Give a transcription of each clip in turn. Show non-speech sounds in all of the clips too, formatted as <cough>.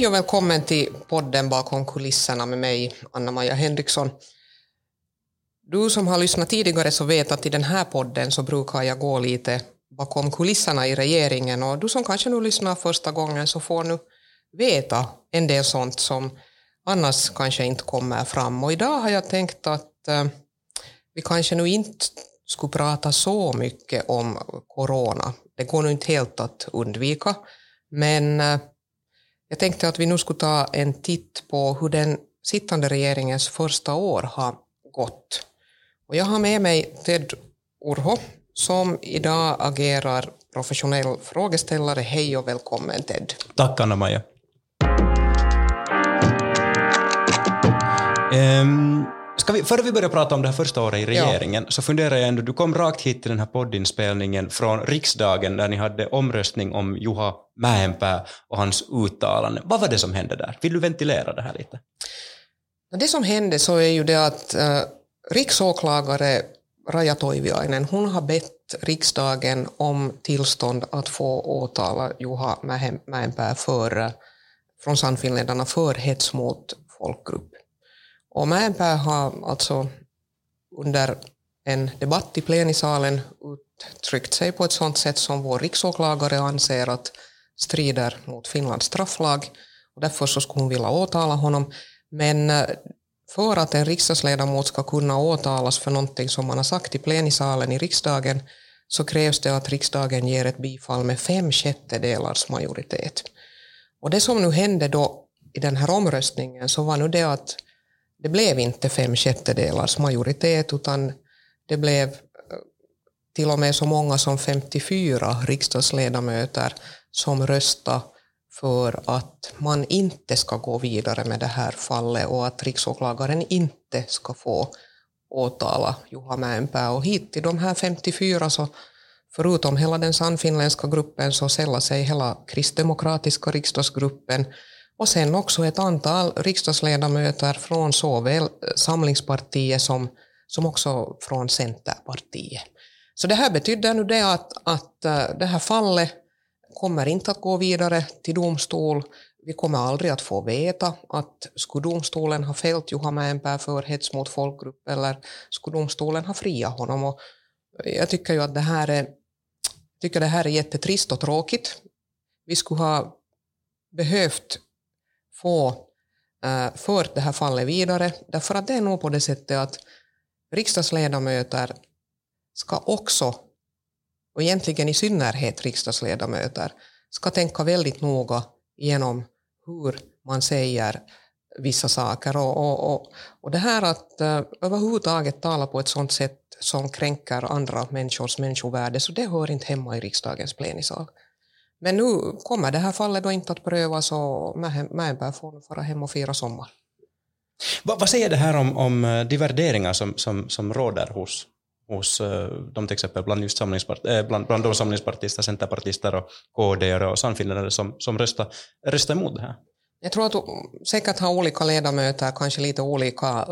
Hej och välkommen till podden bakom kulisserna med mig, Anna-Maja Henriksson. Du som har lyssnat tidigare så vet att i den här podden så brukar jag gå lite bakom kulisserna i regeringen och du som kanske nu lyssnar första gången så får nu veta en del sånt som annars kanske inte kommer fram. Och idag har jag tänkt att eh, vi kanske nu inte skulle prata så mycket om corona. Det går nu inte helt att undvika, men eh, jag tänkte att vi nu skulle ta en titt på hur den sittande regeringens första år har gått. Och jag har med mig Ted Urho som idag agerar professionell frågeställare. Hej och välkommen Ted. Tack Anna-Maja. Um, ska vi, före vi börjar prata om det här första året i regeringen, ja. så funderar jag ändå, du kom rakt hit till den här poddinspelningen från riksdagen där ni hade omröstning om Juha Mäenpää och hans uttalande. Vad var det som hände där? Vill du ventilera det här lite? Det som hände så är ju det att äh, riksåklagare Raja Toiviainen, hon har bett riksdagen om tillstånd att få åtala Juha Mäenpää för, från Sannfinländarna för hets mot folkgrupp. Och Mäenpää har alltså under en debatt i plenisalen uttryckt sig på ett sådant sätt som vår riksåklagare anser att strider mot Finlands strafflag och därför så skulle hon vilja åtala honom. Men eh, för att en riksdagsledamot ska kunna åtalas för någonting som man har sagt i plenisalen i riksdagen så krävs det att riksdagen ger ett bifall med fem sjättedelars majoritet. Och det som nu hände då i den här omröstningen så var nu det att det blev inte fem sjättedelars majoritet utan det blev eh, till och med så många som 54 riksdagsledamöter som röstade för att man inte ska gå vidare med det här fallet och att riksåklagaren inte ska få åtala Juha Mäenpää. Och hit till de här 54 så förutom hela den sannfinländska gruppen så sällar sig hela kristdemokratiska riksdagsgruppen och sen också ett antal riksdagsledamöter från såväl eh, Samlingspartiet som, som också från Centerpartiet. Så det här betyder nu det att, att eh, det här fallet kommer inte att gå vidare till domstol. Vi kommer aldrig att få veta att skulle domstolen ha fällt Juha Mäenpää för hets mot folkgrupp eller skulle domstolen ha friat honom. Och jag tycker ju att det här är, tycker det här är jättetrist och tråkigt. Vi skulle ha behövt få äh, fört det här fallet vidare, därför att det är nog på det sättet att riksdagsledamöter ska också, och egentligen i synnerhet riksdagsledamöter, ska tänka väldigt noga igenom hur man säger vissa saker. Och, och, och, och det här att uh, överhuvudtaget tala på ett sådant sätt som kränker andra människors människovärde, så det hör inte hemma i riksdagens plenisal. Men nu kommer det här fallet då inte att prövas och Mäenpää får fara hem och fira sommar. Va, vad säger det här om, om eh, de värderingar som, som, som råder hos, hos eh, de till exempel bland, just samlingspart, äh, bland, bland de samlingspartister, centerpartister och KD och sannfinländare som, som röstar, röstar emot det här? Jag tror att säkert har olika ledamöter kanske lite olika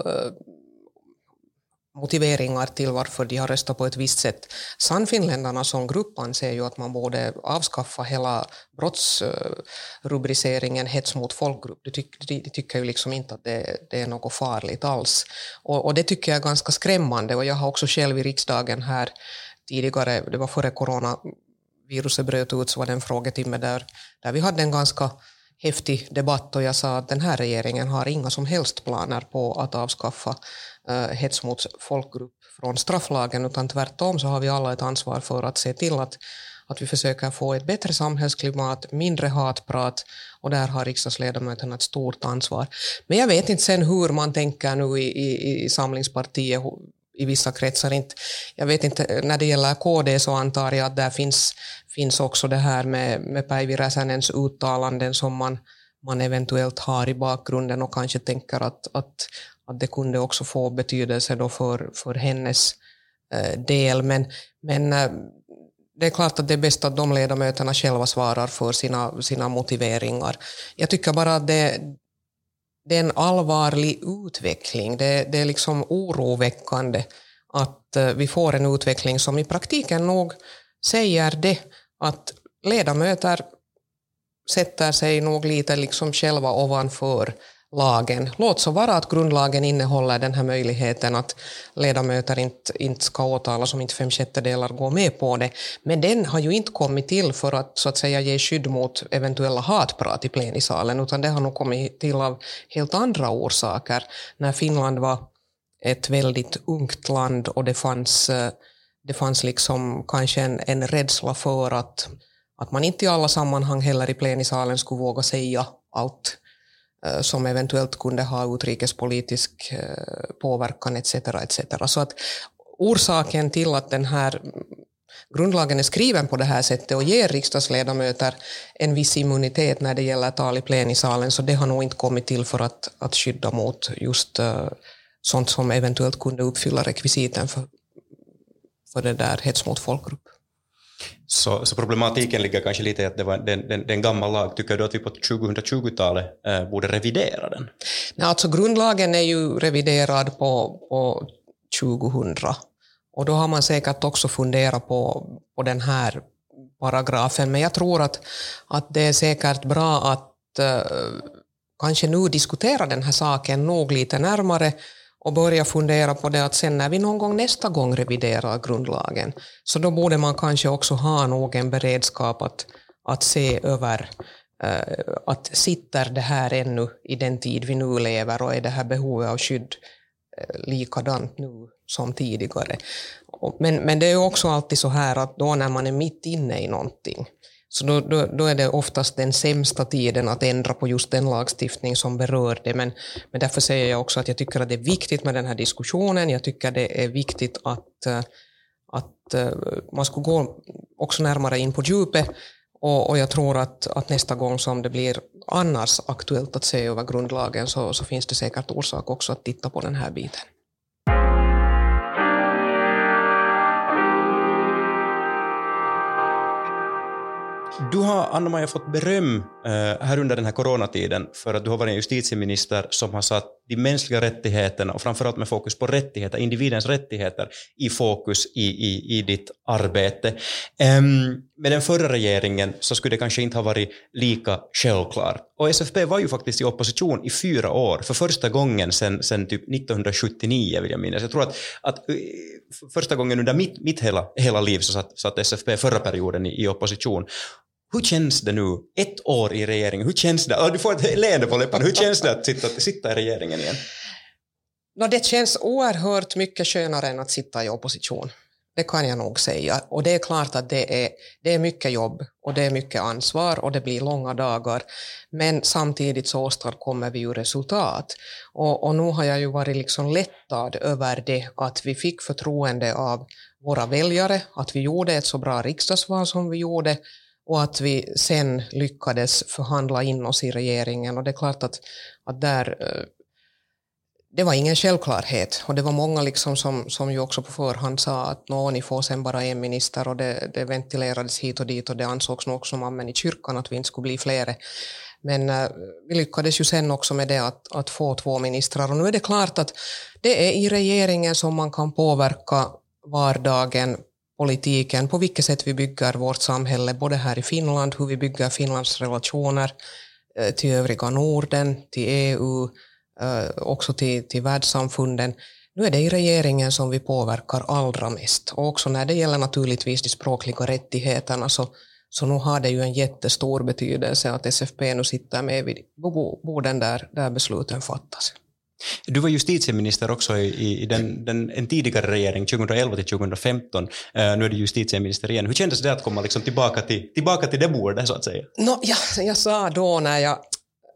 motiveringar till varför de har röstat på ett visst sätt. Sannfinländarna som grupp anser ju att man borde avskaffa hela brottsrubriceringen hets mot folkgrupp. De, tyck, de, de tycker ju liksom inte att det, det är något farligt alls. Och, och, det tycker jag är ganska skrämmande och jag har också själv i riksdagen här tidigare, det var före coronaviruset bröt ut, så var det en frågetimme där, där vi hade en ganska häftig debatt och jag sa att den här regeringen har inga som helst planer på att avskaffa uh, hets mot folkgrupp från strafflagen, utan tvärtom så har vi alla ett ansvar för att se till att, att vi försöker få ett bättre samhällsklimat, mindre hatprat och där har riksdagsledamöterna ett stort ansvar. Men jag vet inte sen hur man tänker nu i, i, i Samlingspartiet i vissa kretsar. Inte, jag vet inte, när det gäller KD så antar jag att där finns, finns också det här med, med Päivi Räsänens uttalanden som man, man eventuellt har i bakgrunden och kanske tänker att, att, att det kunde också få betydelse då för, för hennes eh, del. Men, men eh, det är klart att det är bäst att de ledamöterna själva svarar för sina, sina motiveringar. Jag tycker bara att det, det är en allvarlig utveckling. Det, det är liksom oroväckande att eh, vi får en utveckling som i praktiken nog säger det att ledamöter sätter sig nog lite liksom själva ovanför lagen. Låt så vara att grundlagen innehåller den här möjligheten att ledamöter inte, inte ska åtalas om inte fem sjättedelar går med på det. Men den har ju inte kommit till för att så att säga ge skydd mot eventuella hatprat i plenisalen, utan det har nog kommit till av helt andra orsaker. När Finland var ett väldigt ungt land och det fanns, eh, det fanns liksom kanske en, en rädsla för att, att man inte i alla sammanhang heller i plenisalen skulle våga säga allt eh, som eventuellt kunde ha utrikespolitisk eh, påverkan etc. etc. Så att orsaken till att den här grundlagen är skriven på det här sättet och ger riksdagsledamöter en viss immunitet när det gäller tal i plenisalen, så det har nog inte kommit till för att, att skydda mot just uh, sånt som eventuellt kunde uppfylla rekvisiten för, för det där hets mot folkgrupp. Så, så, problematiken ligger kanske lite i att det var den, den, den gammal lag. Tycker du att vi på 2020-talet eh, borde revidera den? Nej, alltså grundlagen är ju reviderad på, på 2000 och då har man säkert också funderat på, på den här paragrafen, men jag tror att, att det är säkert bra att eh, kanske nu diskutera den här saken nog lite närmare och börja fundera på det att sen när vi någon gång nästa gång reviderar grundlagen, så då borde man kanske också ha någon beredskap att, att se över eh, att sitter det här ännu i den tid vi nu lever och är det här behovet av skydd eh, likadant nu som tidigare. Men, men det är också alltid så här att då när man är mitt inne i någonting så då, då, då, är det oftast den sämsta tiden att ändra på just den lagstiftning som berör det. Men, men därför säger jag också att jag tycker att det är viktigt med den här diskussionen. Jag tycker det är viktigt att, eh, att eh, man ska gå också närmare in på djupet. Och, och jag tror att, att nästa gång som det blir annars aktuellt att se över grundlagen så, så finns det säkert orsak också att titta på den här biten. Du har, Anna-Maja, fått beröm Eh, här under den här coronatiden för att du har varit en justitieminister som har satt de mänskliga rättigheterna och framförallt med fokus på rättigheter, individens rättigheter i fokus i, i, i ditt arbete. Um, med den förra regeringen så skulle det kanske inte ha varit lika självklart. Och SFP var ju faktiskt i opposition i fyra år, för första gången sedan sen typ 1979 vill jag minnas. Jag tror att, att eh, första gången under mitt, mitt hela, hela liv så satt, satt SFP förra perioden i, i opposition. Hur känns det nu, ett år i regeringen, hur känns det, oh, du får ett leende på läpparna, hur känns det att sitta, sitta i regeringen igen? No, det känns oerhört mycket skönare än att sitta i opposition. Det kan jag nog säga. Och det är klart att det är, det är mycket jobb och det är mycket ansvar och det blir långa dagar. Men samtidigt så åstadkommer vi ju resultat. Och, och nu har jag ju varit liksom lättad över det att vi fick förtroende av våra väljare, att vi gjorde ett så bra riksdagsval som vi gjorde och att vi sen lyckades förhandla in oss i regeringen. Och det är klart att, att där, eh, det var ingen självklarhet. Och det var många liksom som, som ju också på förhand sa att Nå, ni får sen bara en minister och det, det ventilerades hit och dit och det ansågs nog som amen i kyrkan att vi inte skulle bli flera. Men äh, vi lyckades ju sen också med det att, att få två ministrar och nu är det klart att det är i regeringen som man kan påverka vardagen politiken, på vilket sätt vi bygger vårt samhälle, både här i Finland, hur vi bygger Finlands relationer eh, till övriga Norden, till EU, eh, också till, till världssamfunden. Nu är det i regeringen som vi påverkar allra mest. Och också när det gäller naturligtvis de språkliga rättigheterna så, så nu har det ju en jättestor betydelse att SFP nu sitter med vid borden där, där besluten fattas. Du var justitieminister också i, i den, den, en tidigare regering, 2011 till 2015. Uh, eh, nu är du justitieminister igen. Hur kändes det att komma liksom tillbaka, till, tillbaka till det bordet, så att säga? No, ja, jag sa då när jag,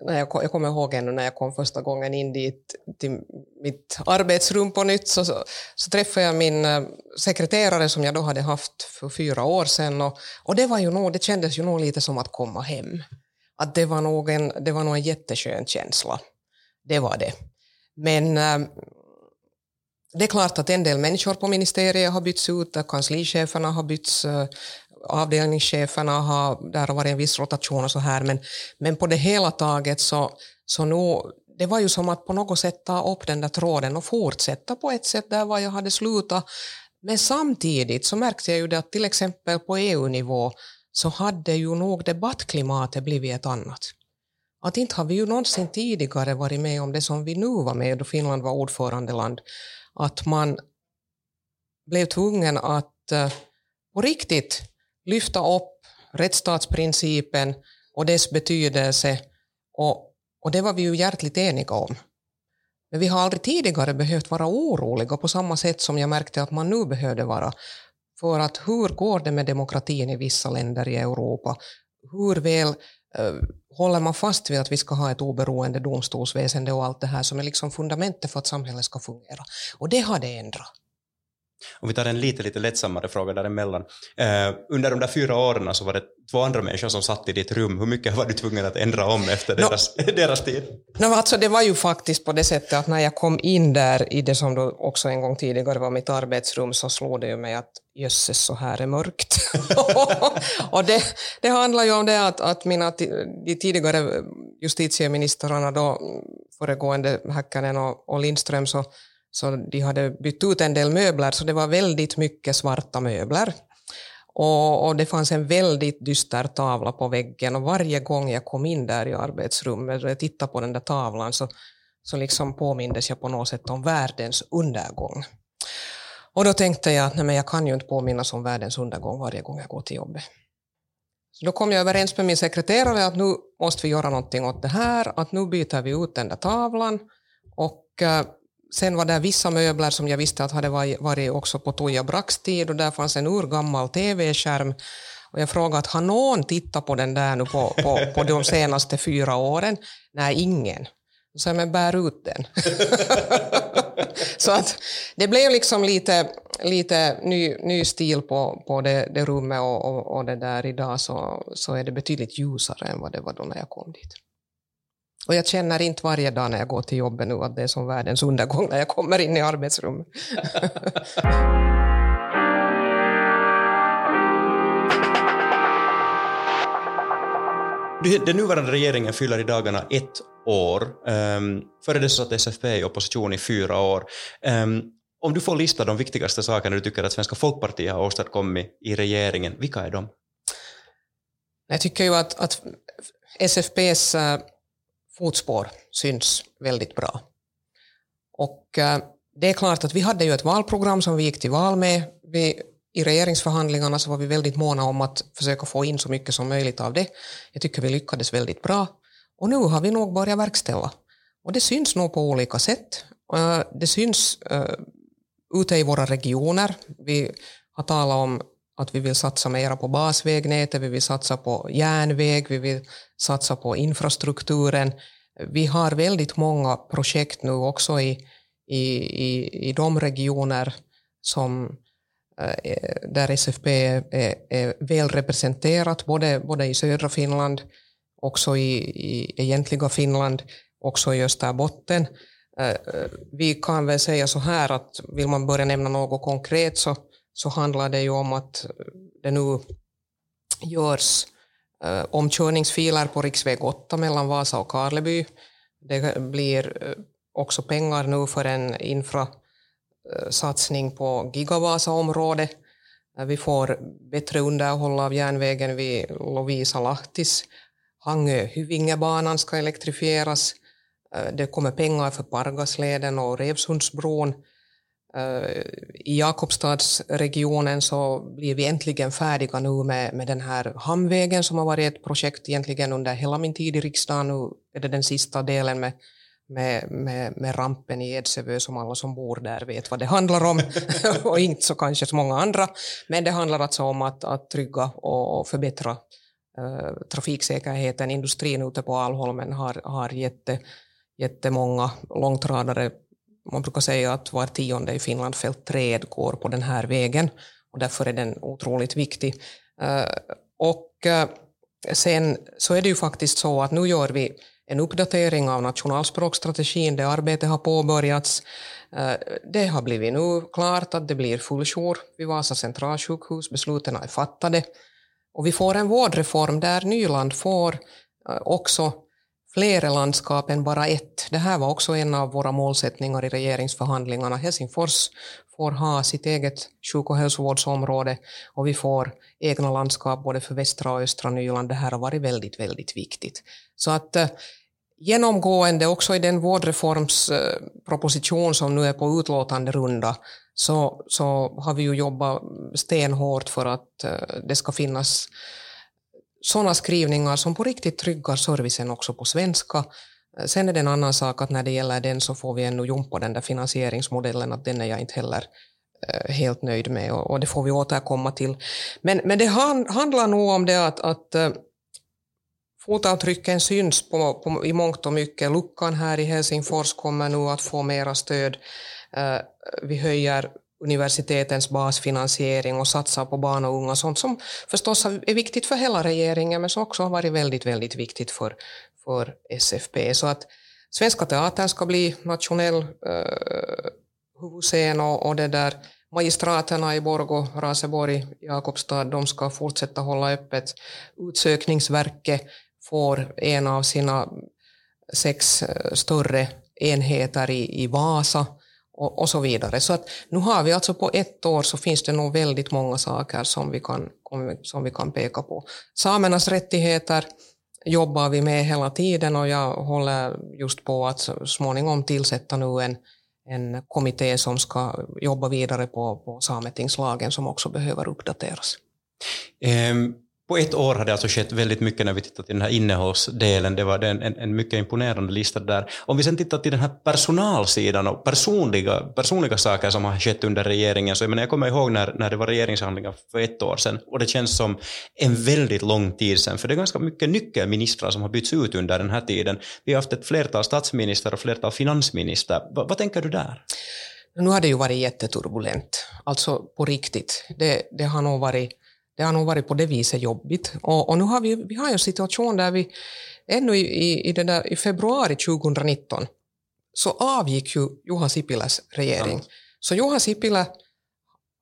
när jag, jag kommer ihåg ändå när jag kom första gången in dit, till mitt arbetsrum på nytt, så, så, så träffade jag min eh, sekreterare som jag då hade haft för fyra år sedan. Och, och det, var ju nog, det kändes ju nog lite som att komma hem. Att det var nog en, det var nog en jätteskön känsla. Det var det. Men äh, det är klart att en del människor på ministeriet har bytts ut, eh, kanslicheferna har bytts, äh, avdelningscheferna har, där har varit en viss rotation och så här, men, men på det hela taget så, så nu, det var ju som att på något sätt ta upp den där tråden och fortsätta på ett sätt där var jag hade slutat. Men samtidigt så märkte jag ju det att till exempel på EU-nivå så hade ju nog debattklimatet blivit ett annat. Att inte har vi ju någonsin tidigare varit med om det som vi nu var med då Finland var ordförandeland, att man blev tvungen att eh, på riktigt lyfta upp rättsstatsprincipen och dess betydelse och, och det var vi ju hjärtligt eniga om. Men vi har aldrig tidigare behövt vara oroliga på samma sätt som jag märkte att man nu behövde vara. För att hur går det med demokratin i vissa länder i Europa? Hur väl håller man fast vid att vi ska ha ett oberoende domstolsväsende och allt det här som är liksom fundamentet för att samhället ska fungera? Och det har det ändrat. Om vi tar en lite, lite lättsammare fråga däremellan. Eh, under de där fyra åren så var det två andra människor som satt i ditt rum. Hur mycket var du tvungen att ändra om efter no, deras, <laughs> deras tid? No, alltså det var ju faktiskt på det sättet att när jag kom in där i det som då också en gång tidigare var mitt arbetsrum så slog det ju mig att jösses, så här är mörkt. <laughs> och det, det handlar ju om det att, att mina de tidigare justitieministrarna då, föregående Häkkänen och, och Lindström, så så de hade bytt ut en del möbler, så det var väldigt mycket svarta möbler. Och, och, det fanns en väldigt dyster tavla på väggen och varje gång jag kom in där i arbetsrummet och jag tittade på den där tavlan så, så liksom påmindes jag på något sätt om världens undergång. Och då tänkte jag att nej, men jag kan ju inte påminnas om världens undergång varje gång jag går till jobbet. Så då kom jag överens med min sekreterare att nu måste vi göra någonting åt det här, att nu byter vi ut den där tavlan och eh, Sen var det vissa möbler som jag visste att hade varit också på Tuija Bracks tid och där fanns en urgammal TV-skärm. Och jag frågade att har någon tittat på den där nu på, på, på de senaste fyra åren? Nej, ingen. Så jag men bär ut den. <laughs> så att det blev liksom lite, lite ny, ny stil på, på det, det rummet och, och, och det där idag så, så är det betydligt ljusare än vad det var då när jag kom dit. Och jag känner inte varje dag när jag går till jobbet nu att det är som världens undergång när jag kommer in i arbetsrummet. <laughs> Den nuvarande regeringen fyller i dagarna ett år. Um, före det satt SFP i opposition i fyra år. Um, om du får lista de viktigaste sakerna du tycker att Svenska folkpartiet har åstadkommit i regeringen, vilka är de? Jag tycker ju att, att SFPs fotspår syns väldigt bra. Och eh, det är klart att vi hade ju ett valprogram som vi gick till val med. Vi, I regeringsförhandlingarna så var vi väldigt måna om att försöka få in så mycket som möjligt av det. Jag tycker vi lyckades väldigt bra. Och nu har vi nog börjat verkställa. Och det syns nog på olika sätt. Eh, det syns eh, ute i våra regioner. Vi har talat om att vi vill satsa mer på basvägnätet, vi vill satsa på järnväg, vi vill satsa på infrastrukturen. Vi har väldigt många projekt nu också i, i, i, i de regioner som, eh, där SFP är, är väl representerat, både, både i södra Finland, också i, i egentliga Finland, också i Österbotten. Eh, eh, vi kan väl säga så här att vill man börja nämna något konkret så så handlar det ju om att eh, det nu görs eh, omkörningsfiler på riksväg 8 mellan Vasa och Karleby. Det blir eh, också pengar nu för en infrasatsning eh, på Gigavasa-området. Vi får bättre underhåll av järnvägen vid Lovisa-Lahtis. Hangö-Hyvingebanan ska elektrifieras. Det kommer pengar för Pargasleden och Revsundsbron. Eh, I Jakobstadsregionen så blir vi äntligen färdiga nu med, med den här hamnvägen som har varit ett projekt egentligen under hela min tid i riksdagen. Nu är det den sista delen med, med, med, med rampen i Edsövö som alla som bor där vet vad det handlar om <laughs> och inte så kanske så många andra. Men det handlar alltså om att, att trygga och förbättra uh, trafiksäkerheten. Industrin ute på Alholmen har, har jätte, jättemånga långtradare man brukar säga att var tionde i Finland fällt träd går på den här vägen och därför är den otroligt viktig. Eh, och eh, sen så är det ju faktiskt så att nu gör vi en uppdatering av nationalspråkstrategin, det arbetet har påbörjats. Eh, det har blivit nu klart att det blir fulljour vid Vasa centralsjukhus, besluten är fattade. Och vi får en vårdreform där Nyland får också flera landskap än bara ett. Det här var också en av våra målsättningar i regeringsförhandlingarna. Helsingfors får ha sitt eget sjuk och hälsovårdsområde och vi får egna landskap både för västra och östra Nyland. Det här har varit väldigt, väldigt viktigt. Så att eh, genomgående också i den vårdreformsproposition som nu är på utlåtande runda så, så har vi ju jobbat stenhårt för att eh, det ska finnas sådana skrivningar som på riktigt tryggar servicen också på svenska. Eh, sen är det en annan sak att när det gäller den så får vi ännu jumpa den där finansieringsmodellen, att den är jag inte heller eh, helt nöjd med och, det får vi återkomma till. Men, men det handlar nog om det att, att eh, fotavtrycken syns på, på, i mångt och mycket. Luckan här i Helsingfors kommer nu att få mera stöd. Vi höjer universitetens basfinansiering och satsar på barn och unga, sånt som förstås är viktigt för hela regeringen men som också har varit väldigt, väldigt viktigt för, för SFP. Så att Svenska Teatern ska bli nationell eh, huvudscen och, och det där magistraterna i Borgå, Raseborg, Jakobstad, de ska fortsätta hålla öppet. Utsökningsverket får en av sina sex eh, större enheter i, i Vasa och, och, så vidare. Så att nu har vi alltså på ett år så finns det nog väldigt många saker som vi kan, som vi kan peka på. Samernas rättigheter jobbar vi med hela tiden och jag håller just på att småningom tillsätta nu en, en kommitté som ska jobba vidare på, på sametingslagen som också behöver uppdateras. Um på ett år har det alltså skett väldigt mycket när vi tittar till den här innehållsdelen. Det var en, en, en mycket imponerande lista där. Om vi sen tittar till den här personalsidan och personliga, personliga saker som har skett under regeringen, så jag, menar, jag kommer ihåg när, när det var regeringshandlingar för ett år sedan och det känns som en väldigt lång tid sedan, för det är ganska mycket nyckelministrar som har bytts ut under den här tiden. Vi har haft ett flertal statsminister och flertal finansminister. Va, vad tänker du där? Nu har det ju varit jätteturbulent, alltså på riktigt. Det, det har nog varit det har nog varit på det viset jobbigt. Och, och nu har vi, vi har en situation där vi ännu i, i, i, där, i februari 2019 så avgick ju Juha Sipiläs regering. Ja. Så Juha Sipilä,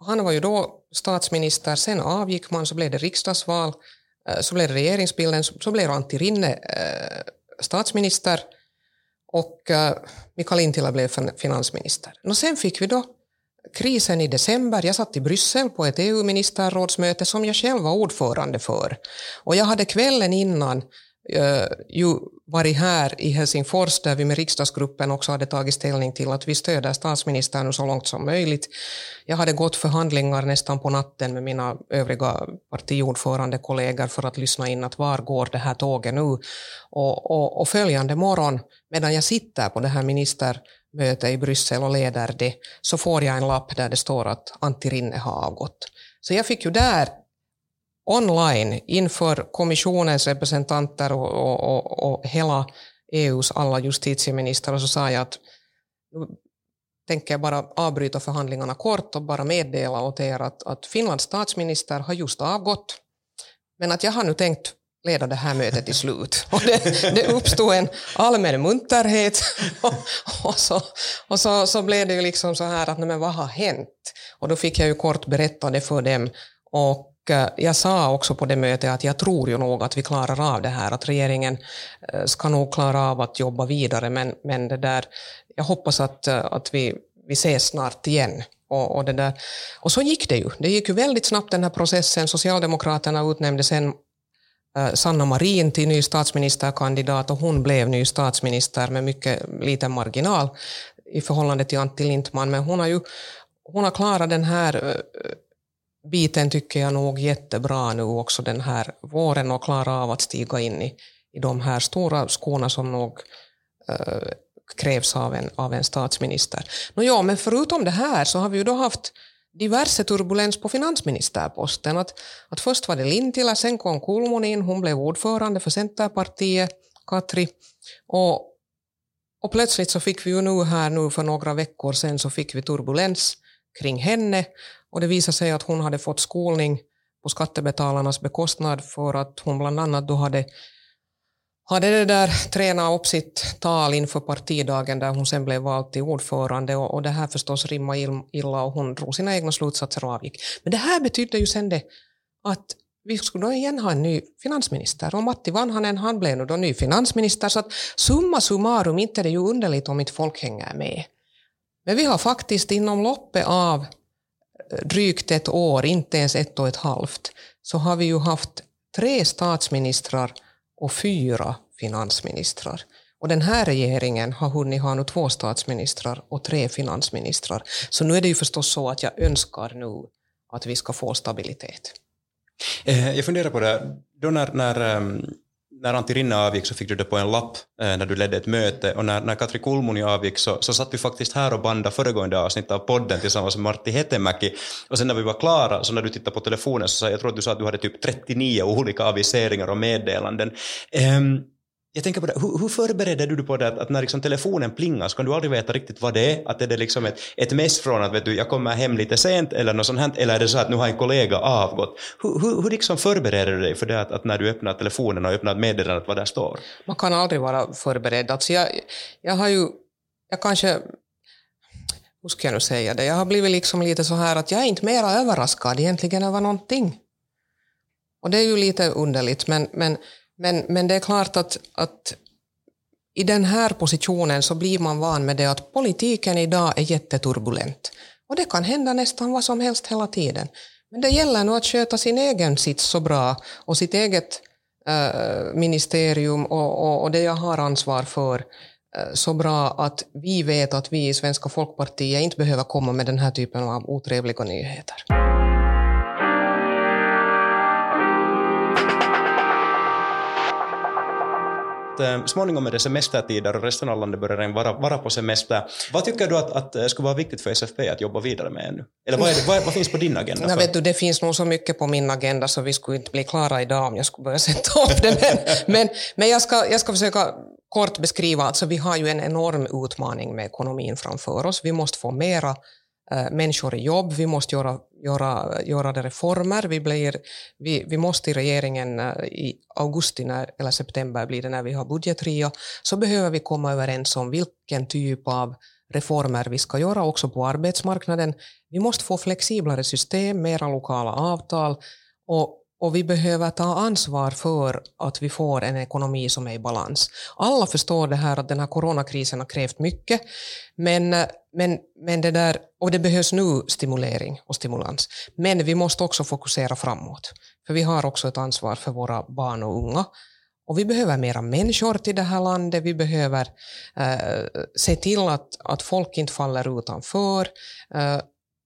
han var ju då statsminister, sen avgick man, så blev det riksdagsval, eh, så blev det regeringsbilden, så blev Antti Rinne eh, statsminister och eh, Mikael Lintilä blev finansminister. Och sen fick vi då krisen i december. Jag satt i Bryssel på ett EU-ministerrådsmöte som jag själv var ordförande för. Och jag hade kvällen innan Uh, ju varit här i Helsingfors där vi med riksdagsgruppen också hade tagit ställning till att vi stöder statsministern så långt som möjligt. Jag hade gått förhandlingar nästan på natten med mina övriga partiordförande kollegor för att lyssna in att var går det här tåget nu? Och, och, och följande morgon, medan jag sitter på det här minister möte i Bryssel och leder det, så får jag en lapp där det står att Antti Rinne har avgått. Så jag fick ju där online inför kommissionens representanter och, och, och, och hela EUs alla justitieministrar så sa jag att nu tänker jag bara avbryta förhandlingarna kort och bara meddela åt er att, att Finlands statsminister har just avgått men att jag har nu tänkt leda det här mötet till slut. <laughs> Och det, det uppstod en allmän munterhet <laughs> och, och, så, och så, så blev det ju liksom så här att nej men vad har hänt? Och då fick jag ju kort berätta det för dem och eh, jag sa också på det mötet att jag tror ju nog att vi klarar av det här, att regeringen eh, ska nog klara av att jobba vidare, men, men det där, jag hoppas att, eh, att vi, vi ses snart igen. Och, och, det där. och så gick det ju. Det gick ju väldigt snabbt den här processen. Socialdemokraterna utnämnde sen Äh, Sanna Marin till ny statsministerkandidat och hon blev ny statsminister med mycket liten marginal i förhållande till Antti Lindman. Men hon har ju hon har klarat den här äh, biten tycker jag nog jättebra nu också den här våren och klarat av att stiga in i, i de här stora skorna som nog äh, krävs av en, av en statsminister. Nå ja, men förutom det här så har vi ju då haft diverse turbulens på finansministerposten. Att, att först var det Lintilä, sen kom Kulmunin, hon blev ordförande för Centerpartiet, Katri. Och, och plötsligt så fick vi ju nu här nu för några veckor sedan så fick vi turbulens kring henne och det visade sig att hon hade fått skolning på skattebetalarnas bekostnad för att hon bland annat då hade hade det där tränat upp sitt tal inför partidagen där hon sen blev vald till ordförande och, och det här förstås rimmade illa och hon drog sina egna slutsatser och avgick. Men det här betydde ju sen det att vi skulle då igen ha en ny finansminister och Matti Vanhanen han blev nu då ny finansminister så att summa summarum inte är det ju underligt om inte folk hänger med. Men vi har faktiskt inom loppet av eh, drygt ett år, inte ens ett och ett halvt, så har vi ju haft tre statsministrar och fyra finansministrar. Och den här regeringen har hunnit ha nu två statsministrar och tre finansministrar. Så nu är det ju förstås så att jag önskar nu att vi ska få stabilitet. Eh, jag funderar på det, då när, när, ehm, när Antti Rinne avgick så fick du det på en lapp eh, när du ledde ett möte och när, när Katri Kulmuni avgick så, så satt vi faktiskt här och bandade föregående avsnitt av podden tillsammans med Martti Hetemäki och sen när vi var klara så när du tittade på telefonen så sa jag tror att du sa att du hade typ 39 olika aviseringar och meddelanden. Um, jag tänker på det, hur, hur förbereder du dig på det att, att när liksom telefonen plingar så kan du aldrig veta riktigt vad det är? Att är det liksom ett, ett mess från att vet du, jag kommer hem lite sent eller något sånt här, eller är det så att nu har en kollega avgått? Hur, hur, hur liksom förbereder du dig för det att, att när du öppnar telefonen och öppnar meddelandet vad där står? Man kan aldrig vara förberedd. Alltså jag, jag har ju, jag kanske hur ska jag nu säga det, jag har blivit liksom lite så här att jag är inte mera överraskad egentligen över någonting. Och det är ju lite underligt, men, men men, men det är klart att, att i den här positionen så blir man van med det att politiken idag är jätteturbulent. Och det kan hända nästan vad som helst hela tiden. Men det gäller nog att sköta sin egen sits så bra och sitt eget äh, ministerium och, och, och, det jag har ansvar för eh, så bra att vi vet att vi i Svenska folkpartiet inte behöver komma med den här typen av otrevliga nyheter. Eh, småningom är det semestertider och resten av landet börjar vara, vara på semester. Vad tycker du att, att det eh, skulle vara viktigt för SFP att jobba vidare med ännu? Eller vad, det, vad, vad, finns på din agenda? Ja, vet du, det finns nog så mycket på min agenda så vi skulle inte bli klara idag om jag skulle börja sätta upp det. Men, <laughs> men, men jag, ska, jag ska försöka kort beskriva, alltså vi har ju en enorm utmaning med ekonomin framför oss. Vi måste få mera Eh, människor i jobb, vi måste göra göra, göra det reformer. Vi, blir, vi, vi måste i regeringen eh, i augusti när, eller september blir det när vi har budgetria, så behöver vi komma överens om vilken typ av reformer vi ska göra också på arbetsmarknaden. Vi måste få flexiblare system, mera lokala avtal och och vi behöver ta ansvar för att vi får en ekonomi som är i balans. Alla förstår det här att den här coronakrisen har krävt mycket, men, men, men det där, och det behövs nu stimulering och stimulans. Men vi måste också fokusera framåt, för vi har också ett ansvar för våra barn och unga. Och vi behöver mera människor till det här landet, vi behöver eh, se till att, att folk inte faller utanför. Eh,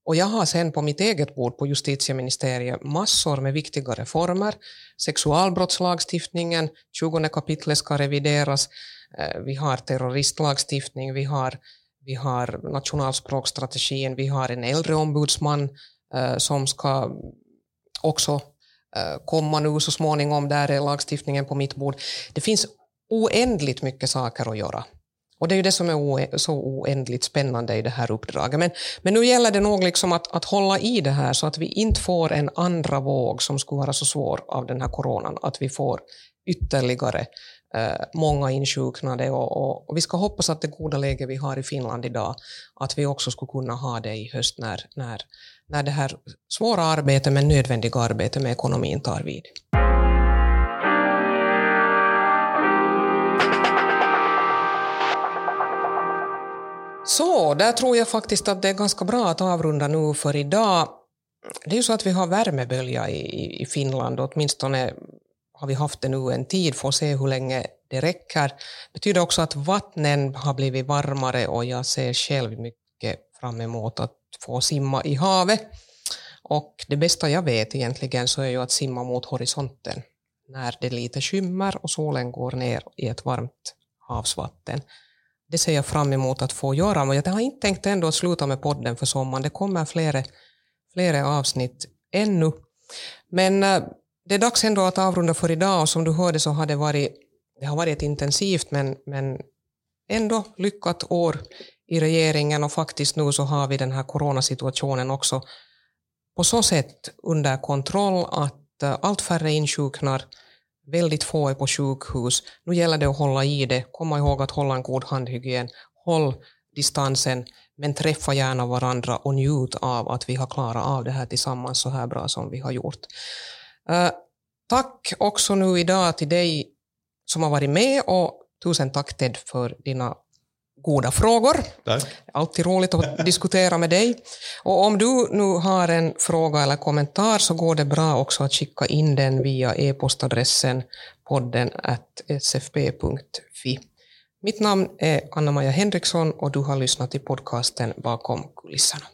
och jag har sen på mitt eget bord på justitieministeriet massor med viktiga reformer. Sexualbrottslagstiftningen, 20 kapitlet ska revideras. Eh, vi har terroristlagstiftning, vi har, vi har nationalspråkstrategin, vi har en äldreombudsman ombudsman som ska också eh, komma nu så småningom. Där är lagstiftningen på mitt bord. Det finns oändligt mycket saker att göra. Och det är ju det som är så oändligt spännande i det här uppdraget. Men, men nu gäller det nog liksom att, att hålla i det här så att vi inte får en andra våg som skulle vara så svår av den här coronan, att vi får ytterligare eh, många insjuknade och, och, och, vi ska hoppas att det goda läge vi har i Finland idag, att vi också skulle kunna ha det i höst när, när, när det här svåra arbetet men nödvändiga arbetet med ekonomin tar vid. Så, där tror jag faktiskt att det är ganska bra att avrunda nu för idag. Det är ju så att vi har värmebölja i, i Finland, åtminstone har vi haft det nu en tid, får se hur länge det räcker. Det betyder också att vattnen har blivit varmare och jag ser själv mycket fram emot att få simma i havet. Och det bästa jag vet egentligen så är ju att simma mot horisonten när det lite skymmer och solen går ner i ett varmt havsvatten. Det ser jag fram emot att få göra. Men jag har inte tänkt ändå att sluta med podden för sommaren. Det kommer flera, flera avsnitt ännu. Men eh, det är dags ändå att avrunda för idag och som du hörde så har det varit, det har varit ett intensivt men, men ändå lyckat år i regeringen och faktiskt nu så har vi den här coronasituationen också på så sätt under kontroll att eh, allt färre insjuknar Väldigt få är på sjukhus. Nu gäller det att hålla i det, komma ihåg att hålla en god handhygien, håll distansen, men träffa gärna varandra och njut av att vi har klarat av det här tillsammans så här bra som vi har gjort. Uh, tack också nu idag till dig som har varit med och tusen tack Ted för dina goda frågor. Tack. Alltid roligt att diskutera med dig. Och om du nu har en fråga eller kommentar så går det bra också att skicka in den via e-postadressen podden sfp.fi. Mitt namn är Anna-Maja Henriksson och du har lyssnat till podcasten Bakom kulisserna.